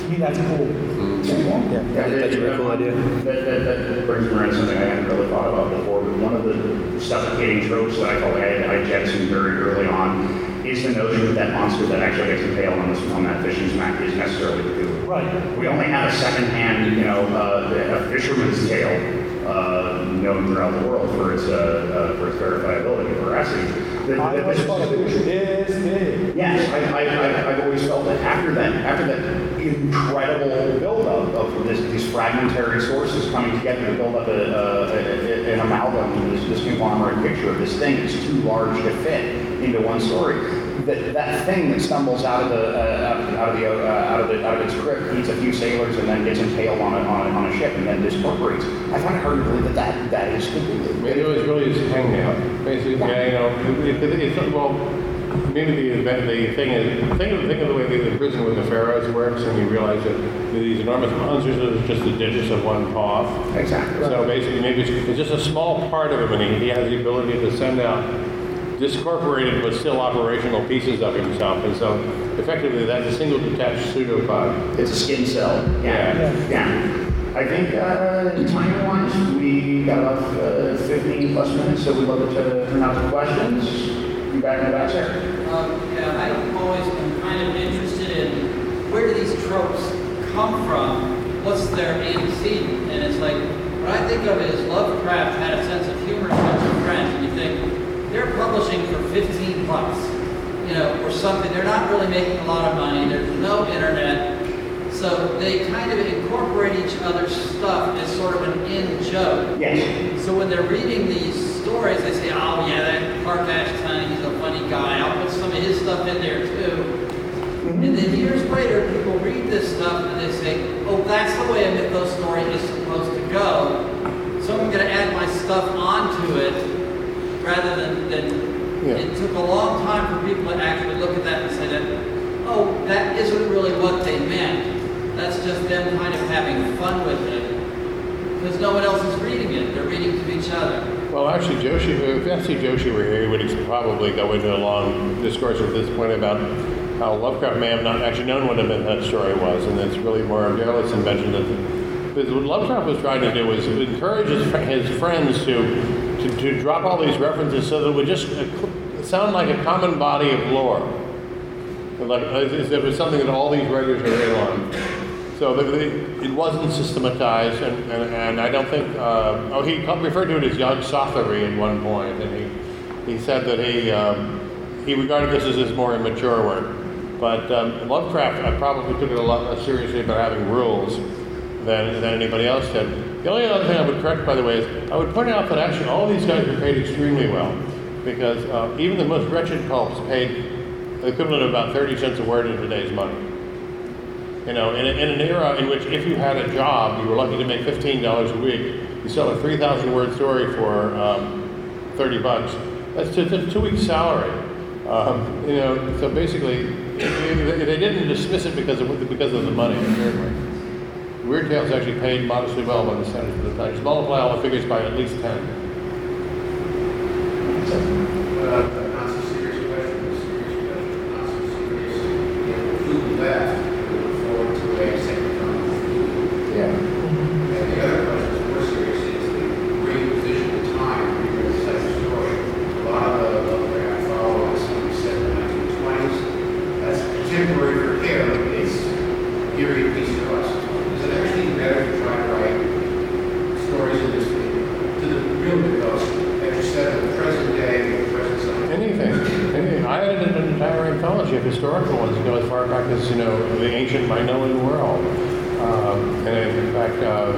To me, that's cool. Mm-hmm. Yeah, that's a very cool idea. That, that, that brings me around to something I hadn't really thought about before, but one of the suffocating tropes that I felt I, I jettisoned very early on is the notion that that monster that actually gets impaled on, this, on that fishing smack is necessarily the Cthulhu. Right. We only have a secondhand, you know, uh, a fisherman's tale uh, known throughout the world for its uh, uh, for its verifiability and veracity. That- I that always this- thought it was this big. Yes, I, I, I, I've always felt that after that, after that incredible buildup of this, these fragmentary sources coming together to build up a, a, a, an amalgam, this, this conglomerate picture of this thing that's too large to fit into one story. That that thing that stumbles out of the uh, out of the uh, out of the out of its crypt, eats a few sailors, and then gets impaled on a, on a, on a ship and then discorporates. I find it hard to believe that that, that is. Maybe it was really his hangout. Basically, yeah, you know, it, it, it's well, maybe the event, the thing is, think of think of the way the, the prison with the pharaohs works, and you realize that these enormous monsters are just the digits of one paw. Exactly. So basically, maybe it's, it's just a small part of him, and he, he has the ability to send out discorporated but still operational pieces of himself, and so effectively that's a single detached pseudopod. It's a skin cell. Yeah. Yeah. I think uh, time-wise, we got about uh, 15 plus minutes, so we'd love to turn out some questions. You back in the back, sir? Um, yeah, I always am kind of interested in where do these tropes come from? What's their antecedent? And it's like, what I think of is Lovecraft had a sense of humor and a bunch of friends, and you think, they're publishing for 15 bucks, you know, or something. They're not really making a lot of money. There's no internet. So they kind of incorporate each other's stuff as sort of an in joke. Yes. So when they're reading these stories, they say, oh yeah, that Parkash Tony, he's a funny guy. I'll put some of his stuff in there too. Mm-hmm. And then years later, people read this stuff and they say, oh, that's the way a mythos story is supposed to go. So I'm going to add my stuff onto it rather than, than Yeah. it took a long time for people to actually look at that and say that, oh, that isn't really what they meant. That's just them kind of having fun with it. Because no one else is reading it. They're reading to each other. Well, actually, Joshi, if S.T. Joshi were here, he would probably go into a long discourse at this point about how Lovecraft may have not actually known what a Midnight story was, and it's really more of Derleth's invention. That because what Lovecraft was trying to do was encourage his, his friends to, to, to drop all these references so that it would just uh, sound like a common body of lore. Like, as if it was something that all these writers are on. So it wasn't systematized, and, and, and I don't think, uh, oh, he referred to it as Yog at one point, and he, he said that he, um, he regarded this as his more immature work. But um, Lovecraft uh, probably took it a lot less seriously about having rules than, than anybody else did. The only other thing I would correct, by the way, is I would point out that actually all these guys were paid extremely well, because uh, even the most wretched pulps paid the equivalent of about 30 cents a word in today's money. You know, in, in an era in which if you had a job, you were lucky to make $15 a week, you sell a 3,000 word story for um, 30 bucks. That's just a two week salary. Um, you know, so basically, they, they didn't dismiss it because of, because of the money, apparently. Weird Tales actually paid modestly well by the standards of the. Just multiply all the figures by at least 10. Uh, not so serious question, a serious question, not so serious. If Cthulhu left, we look forward to a second term of Cthulhu. Yeah. And the other question is more serious, is the great visual time for the second story. A lot of the Lovecraft follow us in the seven, nineteen twenties. That's contemporary for him, it's period piece to us. Is it actually better to try to write stories in this, to the real mythos, as you said, of the present day, the present science? Anything, anything. I edited an entire anthology of historical ones that go as far back as, you know, the ancient Minoan world. Um, and in fact, uh,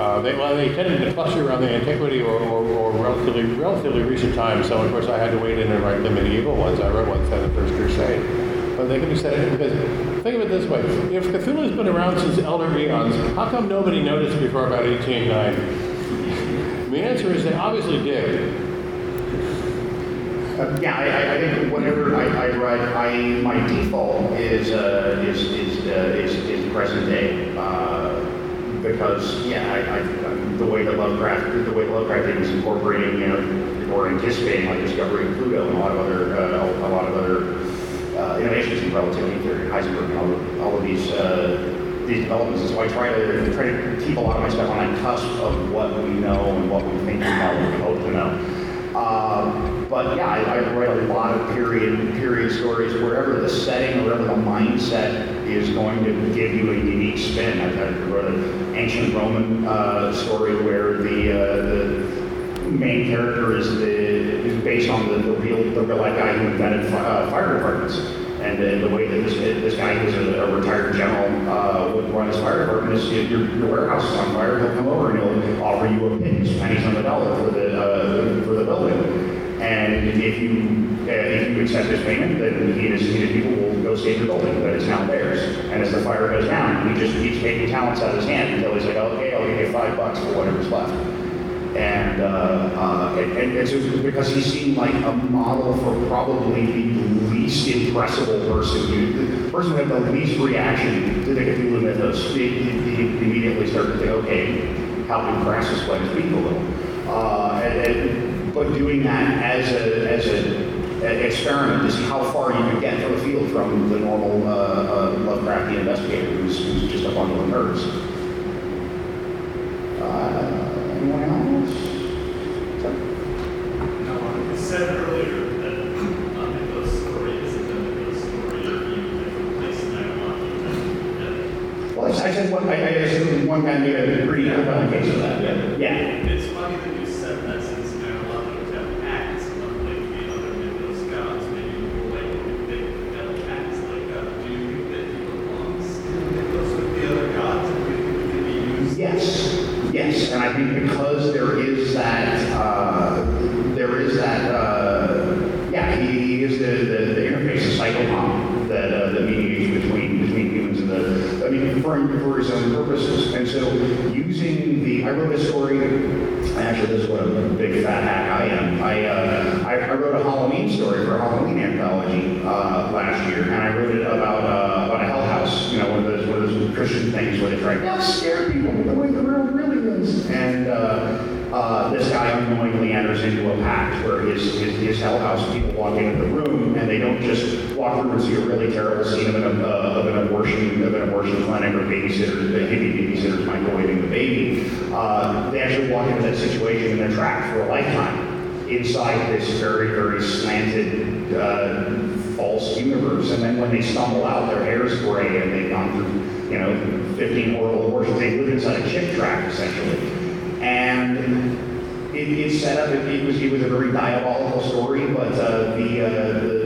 uh, they, well, they tended to cluster around the antiquity or, or, or relatively, relatively recent times. So, of course, I had to wait in and write the medieval ones. I wrote one set of First Crusade. But they can be set in because, think of it this way. If Cthulhu's been around since Elder Eons, how come nobody noticed before about 1890? The answer is they obviously did. Uh, yeah, I, I- I think whenever I, I write, I, my default is, uh, is, is, uh, is, is present day. Uh, because, yeah, I, I, the way that Lovecraft, the way Lovecraft is incorporating, you know, or anticipating, like discovering Pluto and a lot of other, uh, a lot of other uh, innovations in relativity theory, Heisenberg, and all of, all of these, uh, these developments. And so I try to, try to keep a lot of my stuff on that cusp of what we know and what we think we know and we hope to know. Um, but yeah, I, I write a lot of period period stories wherever the setting, wherever the mindset is going to give you a unique spin. I've wrote an ancient Roman uh, story where the, uh, the main character is the is based on the, the real the real life guy who invented uh, fire departments. And uh, the way that this, this guy who's a, a retired general uh, would run his fire department is if your, your warehouse is on fire, he'll come over and he'll offer you a pennies, pennies on the dollar for the uh, for the building. And if you, uh, if you accept this payment, then he and his, he and people will go save your building, but it's now theirs. And as the fire goes down, he just keeps taking talents out of his hand until he's like, okay, I'll give you five bucks for whatever's left. And, uh, uh, and, and it's just because he seemed like a model for probably the least impressible person, the person who had the least reaction to the Cthulhu mythos. He, he, he immediately started to think, okay, how can Crassus let his little? Uh, and, and, but doing that as a, as a an experiment see how far you can get from the field from the normal uh, uh, Lovecraftian investigator who's, who's just a bundle of nerds. Uh, anyone else? No, you said earlier that um, Mythos story isn't a Mythos story if you different place in Ireland. Well, I said one, I, I assume one guy made a pretty compelling case of that. Yeah. It's funny that you said that since Ireland have acts, unlike the other Mythos gods, maybe like they have acts like that. Do you think that he belongs in Mythos with the other gods and you think can be used? Yes, yes, and I think because there is that, uh, there is that, uh, for, his own purposes. And so using the, I wrote a story, actually, this is what a big fat hack I am. I, uh, I, I wrote a Halloween story for a Halloween anthology, uh, last year, and I wrote it about, uh, about a hell house, you know, one of those, one of those Christian things where they try to scare people the way the world really is. And, uh, uh, this guy unknowingly enters into a pact where his, his, his hell house people walk into the room and they don't just walk through see a really terrible scene of an, uh, of an abortion of an abortion clinic or babysitter, the hippie babysitters microwaving the baby. Uh, they actually walk into that situation and they're trapped for a lifetime inside this very, very slanted, uh, false universe. And then when they stumble out, their hair's gray and they've gone through, you know, 15 horrible abortions. They live inside a chick trap, essentially. And it, it's set up, it, it was, it was a very diabolical story, but uh, the, uh, the,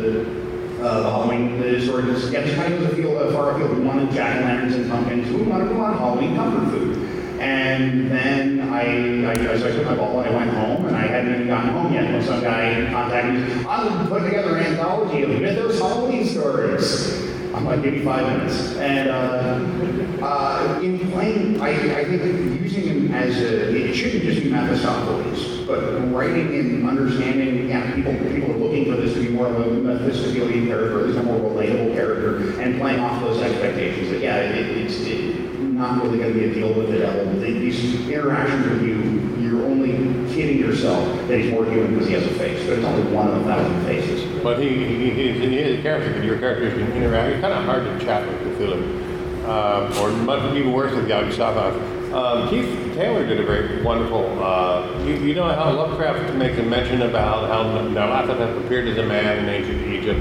uh, the Halloween the story just, yeah, just kind of goes afield, uh, far afield. We wanted jack-o'-lanterns and pumpkins. We wanted, we wanted Halloween comfort food. And then I, I, so I took my ball and I went home, and I hadn't even gotten home yet when some guy contacted me. I'm going to put together an anthology of Mythos Halloween stories. Like, me five minutes. And uh, uh, in playing, I, I think using him as a, it shouldn't just be Mephistopheles, but writing and understanding, yeah, people, people are looking for this to be more of a Mephistophelian character, at least a more relatable character, and playing off those expectations that, yeah, it, it's it, not really going to be a deal with the devil. These interactions with you, you're only kidding yourself that he's more human because he has a face, but it's only one of a thousand faces. But he, he, he, he is a character, your characters can interact. It's kind of hard to chat with Cthulhu. Um, or much even worse with Yog Sothoth. Um, Keith Taylor did a very wonderful, uh, you, you know how Lovecraft makes a mention about how Nyarlathotep appeared as a man in ancient Egypt?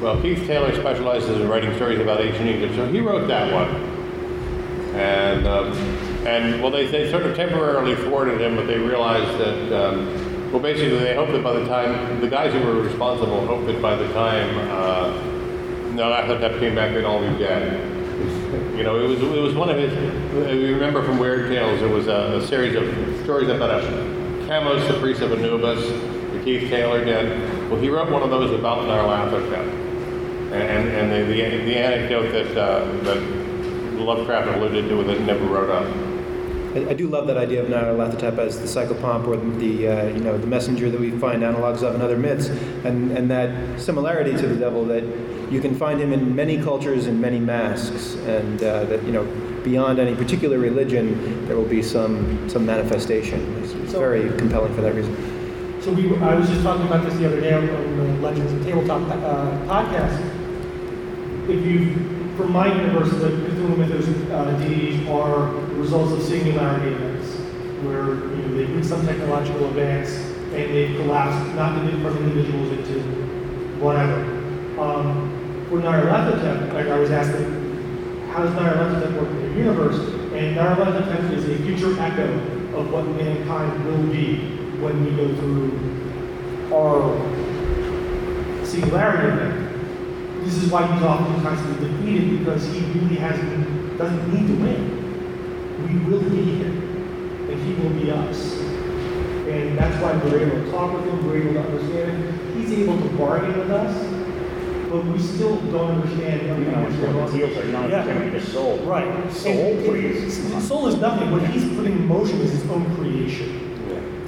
Well, Keith Taylor specializes in writing stories about ancient Egypt, so he wrote that one. And, um, and well, they, they sort of temporarily thwarted him, but they realized that, um, well, basically, they hope that by the time, the guys who were responsible hope that by the time uh, Nyarlathotep came back, they'd all be dead. You know, it was, it was one of his, you remember from Weird Tales, it was a, a series of stories about a Kamose, the priest of Anubis, that Keith Taylor did. Well, he wrote one of those about Nyarlathotep. And, and the, the, the anecdote that, uh, that Lovecraft alluded to that never wrote up. I, I do love that idea of Nyarlathotep as the psychopomp or the uh, you know the messenger that we find analogs of in other myths, and and that similarity to the devil that you can find him in many cultures in many masks, and uh, that you know beyond any particular religion there will be some some manifestation. It's, it's So- very compelling for that reason. So we, I was just talking about this the other day on on the Legends and Tabletop uh, podcast. If you, from my universe, the Cthulhu Mythos uh, deities are the results of singularity events, where you know they reach some technological advance and they've collapsed, not from individuals into whatever. Um, for Nyarlathotep, like I was asking, how does Nyarlathotep work in the universe? And Nyarlathotep is a future echo of what mankind will be when we go through our singularity event. This is why he's often constantly defeated because he really hasn't doesn't need to win. We will be him, and he will be us. And that's why we're able to talk with him, we're able to understand him. He's able to bargain with us, but we still don't understand everything that's going understand on. what deals are, don't Yeah. understand what he sold. Right. Soul, And- please. Soul is nothing. What he's putting in motion is his own creation.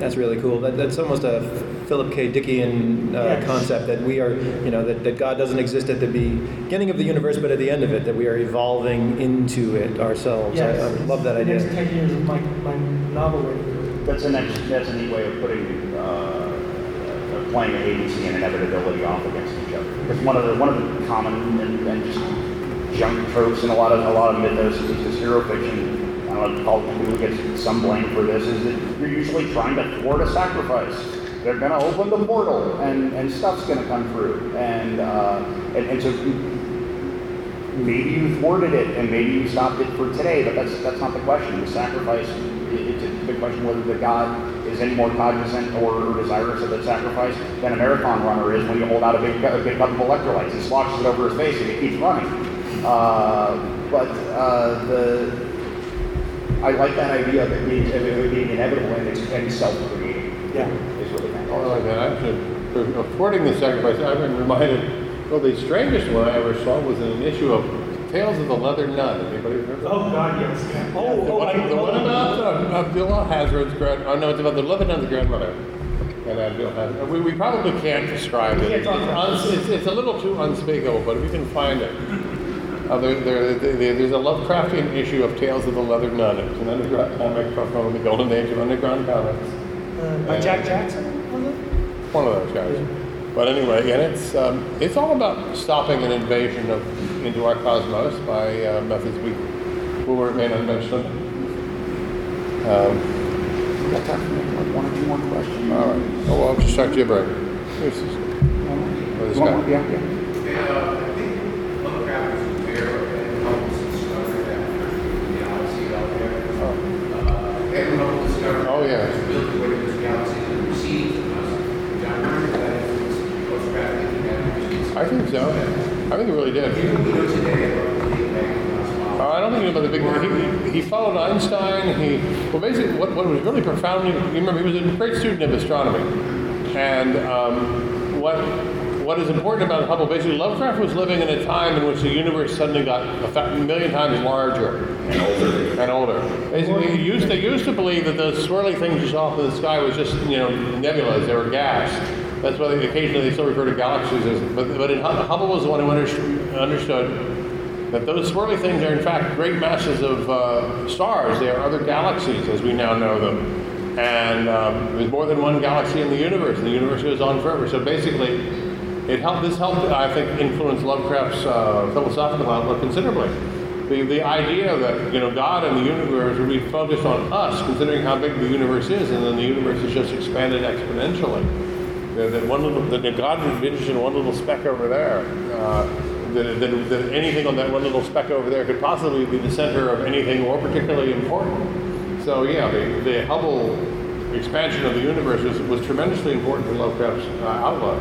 That's really cool. That, that's almost a Philip K. Dickian uh, Yes. concept that we are, you know, that, that God doesn't exist at the beginning of the universe, but at the end of it, that we are evolving into it ourselves. I, I love that The idea. next 10 years of my, my novel. That's a next, that's a neat way of putting, uh, uh, playing agency and inevitability off against each other. Because one of the, one of the common and, and just junk tropes in a lot of, a lot of mythos is this hero fiction. I don't know, who gets some blame for this, is that you're usually trying to thwart a sacrifice. They're gonna open the portal and, and stuff's gonna come through. And, uh, and, and so maybe you thwarted it and maybe you stopped it for today, but that's that's not the question. The sacrifice, it, it's a big question whether the God is any more cognizant or, desirous of that sacrifice than a marathon runner is when you hold out a big, a big cup of electrolytes. He sloshes it over his face and he keeps running. Uh, but uh, the I like that idea of it being, of it being inevitable and, it's, and self-creating. Yeah. Is really fantastic. Oh, like that. Actually, for affording the sacrifice, I've been reminded, well, the strangest one I ever saw was in an issue of Tales of the Leather Nun. Anybody remember? Oh, God, yes. Oh, The oh, one, I the know one that. about uh, Abdul Alhazred's grand, oh no, it's about the Leather Nun's grandmother. And Abdul Alhazred, we, we probably can't describe it. can't It's, talk about uns- it's, it's a little too unspeakable, but if you can find it. Uh, there, there, there, there's a Lovecraftian issue of Tales of the Leather Nun. It's an underground comic from the golden age of underground comics. Uh, by Jack Jackson. One of those guys. But anyway, and it's um, it's all about stopping an invasion of into our cosmos by uh, methods we will remain unmentioned. Um, We got time for maybe like one or two more questions. all right. Oh, well, I'll just start gibbering. Here's this, oh, this One guy. more, yeah, yeah. And, uh, I think Lovecraft was aware of Hubble's discovery that there's a galaxy out there. Uh, Edwin Hubble discovered. Oh, yeah. There's a Milky Way, there's galaxies that recede from us. John Byrne, that influenced Lovecraft thinking that. I think so. I think it really did. Do you know what we know today about the Big Bang and cosmology? Uh, I don't think about the big. He, he, he followed Einstein. He well, basically, what, what was really profoundly. You remember, he was a great student of astronomy, and um, what what is important about Hubble? Basically, Lovecraft was living in a time in which the universe suddenly got a million times larger and older. And older. Basically, he used, they used to believe that those swirly things you saw up in the sky was just you know nebulas. They were gas. That's why they, occasionally they still refer to galaxies as. But, but in, Hubble was the one who understood, understood that those swirly things are in fact great masses of uh, stars. They are other galaxies as we now know them. And um, there's more than one galaxy in the universe, the universe goes on forever. So basically, it helped. This helped, I think, influence Lovecraft's uh, philosophical outlook considerably. The, the idea that you know God and the universe would be focused on us, considering how big the universe is, and then the universe is just expanded exponentially. That, one little, that God interested in one little speck over there. Uh, that, that, that anything on that one little speck over there could possibly be the center of anything more particularly important. So yeah, the, the Hubble expansion of the universe was, was tremendously important to Lovecraft's uh, outlook.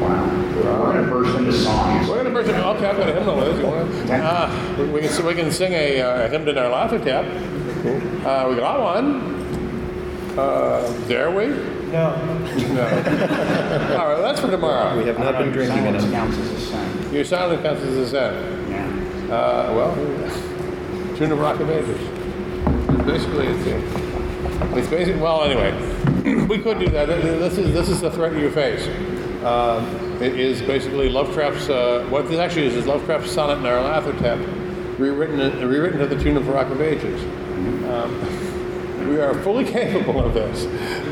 Wow. We're gonna burst into songs. We're gonna burst into, okay, I've got a hymnal with us. You want to? Uh, we, we, can, we can sing a, uh, a hymn to Nyarlathotep. Uh, we got one. Uh, dare we? No. No. [LAUGHS] All right, that's for tomorrow. We have not been drinking Silence enough. counts as a sin. Your silent counts as a sin. Yeah. Uh, well, [LAUGHS] tune of Rock of Ages. Basically, it's, it's basically, well, anyway, [CLEARS THROAT] we could do that. This is, this is the threat you face. Um, it is basically Lovecraft's, uh, what this actually is, is Lovecraft's sonnet Nyarlathotep, rewritten, rewritten to the tune of Rock of Ages. Um, we are fully [LAUGHS] capable of this,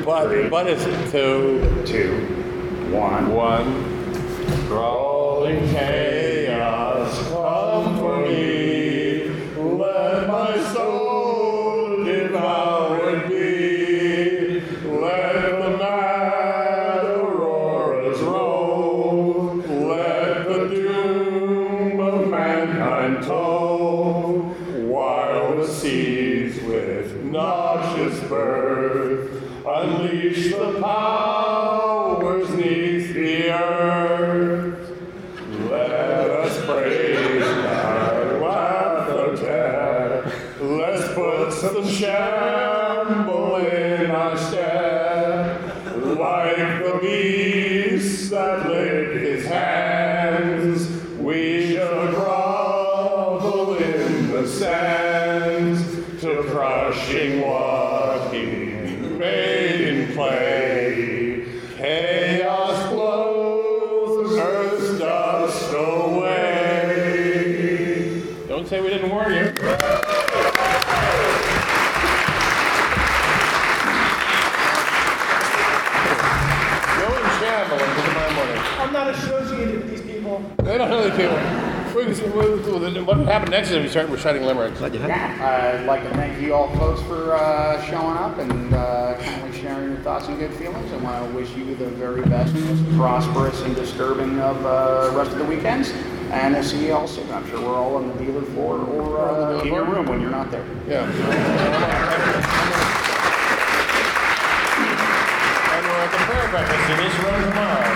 but, but it's two, two, one, one, Two. One. one. Crawling chaos, earth and. What happened next is we start reciting limericks. I'd like to thank you all folks for uh, showing up and uh, kindly sharing your thoughts and good feelings. I want to wish you the very best, most prosperous and disturbing of uh, rest of the weekends. And we'll see you all soon. I'm sure we're all on the dealer floor or uh, in your room when you're not there. Yeah. [LAUGHS] And we're at the prayer breakfast in this room tomorrow.